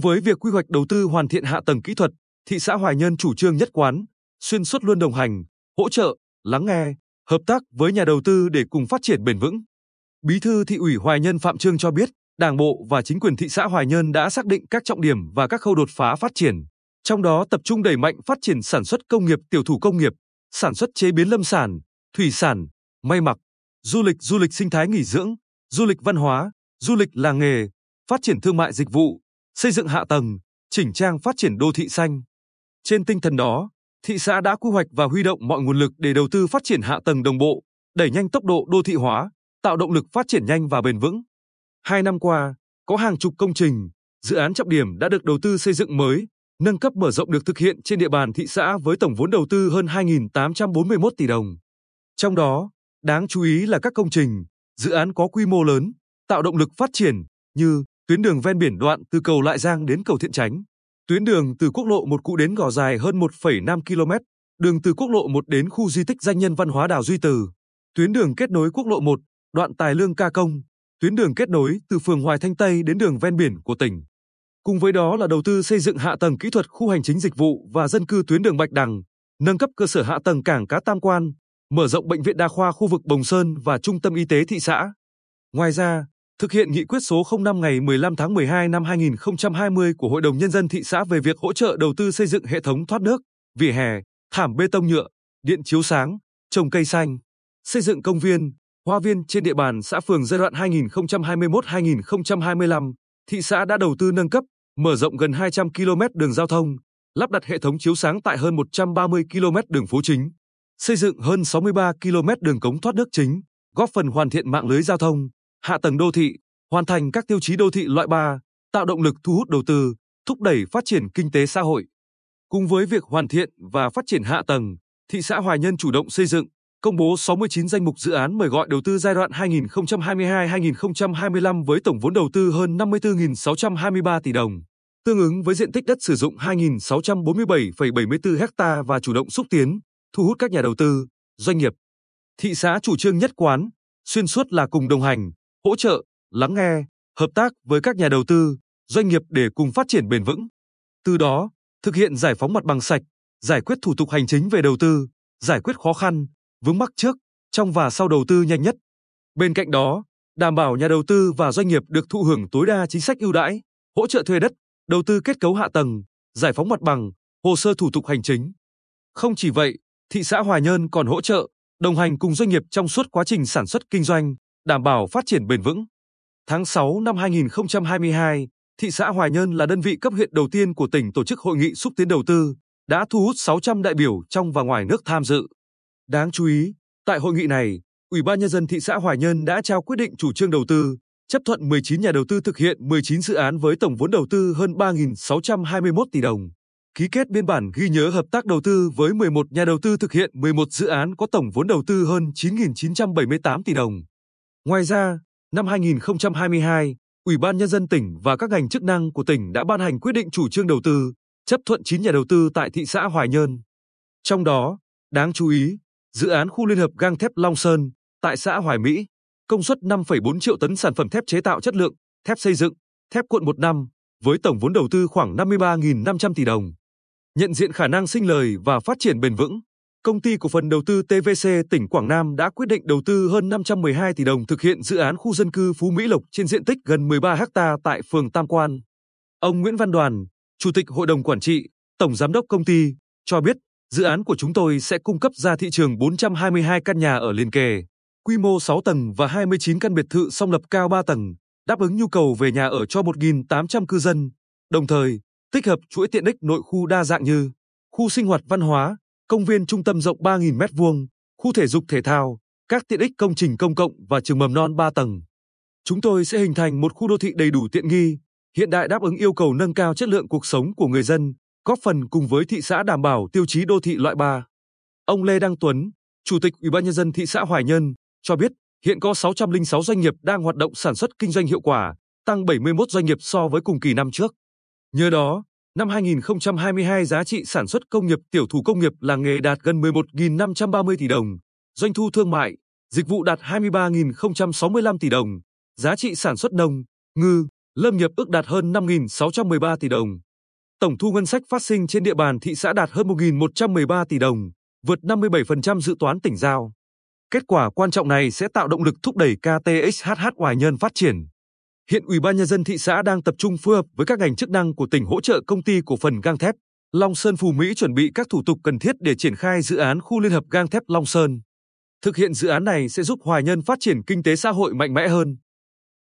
với việc quy hoạch đầu tư hoàn thiện hạ tầng kỹ thuật, thị xã Hoài Nhơn chủ trương nhất quán, xuyên suốt luôn đồng hành, hỗ trợ, lắng nghe, hợp tác với nhà đầu tư để cùng phát triển bền vững. Bí thư thị ủy Hoài Nhơn Phạm Trương cho biết, Đảng bộ và chính quyền thị xã Hoài Nhơn đã xác định các trọng điểm và các khâu đột phá phát triển, trong đó tập trung đẩy mạnh phát triển sản xuất công nghiệp tiểu thủ công nghiệp, sản xuất chế biến lâm sản, thủy sản, may mặc, du lịch du lịch sinh thái nghỉ dưỡng, du lịch văn hóa, du lịch làng nghề, phát triển thương mại dịch vụ, xây dựng hạ tầng, chỉnh trang phát triển đô thị xanh. Trên tinh thần đó, thị xã đã quy hoạch và huy động mọi nguồn lực để đầu tư phát triển hạ tầng đồng bộ, đẩy nhanh tốc độ đô thị hóa, tạo động lực phát triển nhanh và bền vững. Hai năm qua, có hàng chục công trình, dự án trọng điểm đã được đầu tư xây dựng mới, nâng cấp mở rộng được thực hiện trên địa bàn thị xã với tổng vốn đầu tư hơn 2.841 tỷ đồng. Trong đó, đáng chú ý là các công trình, dự án có quy mô lớn, tạo động lực phát triển như tuyến đường ven biển đoạn từ cầu Lại Giang đến cầu Thiện Chánh, tuyến đường từ quốc lộ 1 cũ đến Gò Dài hơn 1,5 km, đường từ quốc lộ 1 đến khu di tích danh nhân văn hóa Đào Duy Từ, tuyến đường kết nối quốc lộ 1, đoạn Tài Lương Ca Công, tuyến đường kết nối từ phường Hoài Thanh Tây đến đường ven biển của tỉnh. Cùng với đó là đầu tư xây dựng hạ tầng kỹ thuật khu hành chính dịch vụ và dân cư tuyến đường Bạch Đằng, nâng cấp cơ sở hạ tầng cảng cá Tam Quan, mở rộng bệnh viện đa khoa khu vực Bồng Sơn và trung tâm y tế thị xã. Ngoài ra, thực hiện nghị quyết số 05 ngày 15 tháng 12 năm 2020 của Hội đồng Nhân dân thị xã về việc hỗ trợ đầu tư xây dựng hệ thống thoát nước, vỉa hè, thảm bê tông nhựa, điện chiếu sáng, trồng cây xanh, xây dựng công viên, hoa viên trên địa bàn xã phường giai đoạn 2021-2025, thị xã đã đầu tư nâng cấp, mở rộng gần 200 km đường giao thông, lắp đặt hệ thống chiếu sáng tại hơn 130 km đường phố chính, xây dựng hơn 63 km đường cống thoát nước chính, góp phần hoàn thiện mạng lưới giao thông, hạ tầng đô thị, hoàn thành các tiêu chí đô thị loại 3, tạo động lực thu hút đầu tư, thúc đẩy phát triển kinh tế xã hội. Cùng với việc hoàn thiện và phát triển hạ tầng, thị xã Hoài Nhân chủ động xây dựng, công bố 69 danh mục dự án mời gọi đầu tư giai đoạn 2022-2025 với tổng vốn đầu tư hơn 54.623 tỷ đồng, tương ứng với diện tích đất sử dụng 2.647,74 ha và chủ động xúc tiến, thu hút các nhà đầu tư, doanh nghiệp. Thị xã chủ trương nhất quán, xuyên suốt là cùng đồng hành, hỗ trợ, lắng nghe, hợp tác với các nhà đầu tư, doanh nghiệp để cùng phát triển bền vững. Từ đó, thực hiện giải phóng mặt bằng sạch, giải quyết thủ tục hành chính về đầu tư, giải quyết khó khăn, vướng mắc trước, trong và sau đầu tư nhanh nhất. Bên cạnh đó, đảm bảo nhà đầu tư và doanh nghiệp được thụ hưởng tối đa chính sách ưu đãi, hỗ trợ thuê đất, đầu tư kết cấu hạ tầng, giải phóng mặt bằng, hồ sơ thủ tục hành chính. Không chỉ vậy, thị xã Hòa Nhơn còn hỗ trợ, đồng hành cùng doanh nghiệp trong suốt quá trình sản xuất kinh doanh, đảm bảo phát triển bền vững. Tháng 6 năm 2022, thị xã Hoài Nhơn là đơn vị cấp huyện đầu tiên của tỉnh tổ chức hội nghị xúc tiến đầu tư, đã thu hút 600 đại biểu trong và ngoài nước tham dự. Đáng chú ý, tại hội nghị này, Ủy ban nhân dân thị xã Hoài Nhơn đã trao quyết định chủ trương đầu tư, chấp thuận 19 nhà đầu tư thực hiện 19 dự án với tổng vốn đầu tư hơn 3.621 tỷ đồng. Ký kết biên bản ghi nhớ hợp tác đầu tư với 11 nhà đầu tư thực hiện 11 dự án có tổng vốn đầu tư hơn 9.978 tỷ đồng. Ngoài ra, năm 2022, Ủy ban nhân dân tỉnh và các ngành chức năng của tỉnh đã ban hành quyết định chủ trương đầu tư, chấp thuận 9 nhà đầu tư tại thị xã Hoài Nhơn. Trong đó, đáng chú ý, dự án khu liên hợp gang thép Long Sơn tại xã Hoài Mỹ, công suất 5,4 triệu tấn sản phẩm thép chế tạo chất lượng, thép xây dựng, thép cuộn một năm, với tổng vốn đầu tư khoảng 53.500 tỷ đồng. Nhận diện khả năng sinh lời và phát triển bền vững, Công ty cổ phần đầu tư TVC tỉnh Quảng Nam đã quyết định đầu tư hơn 512 tỷ đồng thực hiện dự án khu dân cư Phú Mỹ Lộc trên diện tích gần 13 ha tại phường Tam Quan. Ông Nguyễn Văn Đoàn, Chủ tịch Hội đồng Quản trị, Tổng Giám đốc công ty, cho biết Dự án của chúng tôi sẽ cung cấp ra thị trường 422 căn nhà ở liền kề, quy mô 6 tầng và 29 căn biệt thự song lập cao 3 tầng, đáp ứng nhu cầu về nhà ở cho 1.800 cư dân, đồng thời tích hợp chuỗi tiện ích nội khu đa dạng như khu sinh hoạt văn hóa, công viên trung tâm rộng 3.000 m2, khu thể dục thể thao, các tiện ích công trình công cộng và trường mầm non 3 tầng. Chúng tôi sẽ hình thành một khu đô thị đầy đủ tiện nghi, hiện đại đáp ứng yêu cầu nâng cao chất lượng cuộc sống của người dân, góp phần cùng với thị xã đảm bảo tiêu chí đô thị loại 3. Ông Lê Đăng Tuấn, Chủ tịch Ủy ban nhân dân thị xã Hoài Nhân cho biết, hiện có 606 doanh nghiệp đang hoạt động sản xuất kinh doanh hiệu quả, tăng 71 doanh nghiệp so với cùng kỳ năm trước. Nhờ đó, năm 2022 giá trị sản xuất công nghiệp tiểu thủ công nghiệp làng nghề đạt gần 11.530 tỷ đồng, doanh thu thương mại, dịch vụ đạt 23.065 tỷ đồng, giá trị sản xuất nông, ngư, lâm nghiệp ước đạt hơn 5.613 tỷ đồng. Tổng thu ngân sách phát sinh trên địa bàn thị xã đạt hơn 1.113 tỷ đồng, vượt 57% dự toán tỉnh giao. Kết quả quan trọng này sẽ tạo động lực thúc đẩy KTXHH Hoài nhân phát triển. Hiện Ủy ban nhân dân thị xã đang tập trung phối hợp với các ngành chức năng của tỉnh hỗ trợ công ty cổ phần gang thép Long Sơn Phù Mỹ chuẩn bị các thủ tục cần thiết để triển khai dự án khu liên hợp gang thép Long Sơn. Thực hiện dự án này sẽ giúp Hoài Nhân phát triển kinh tế xã hội mạnh mẽ hơn.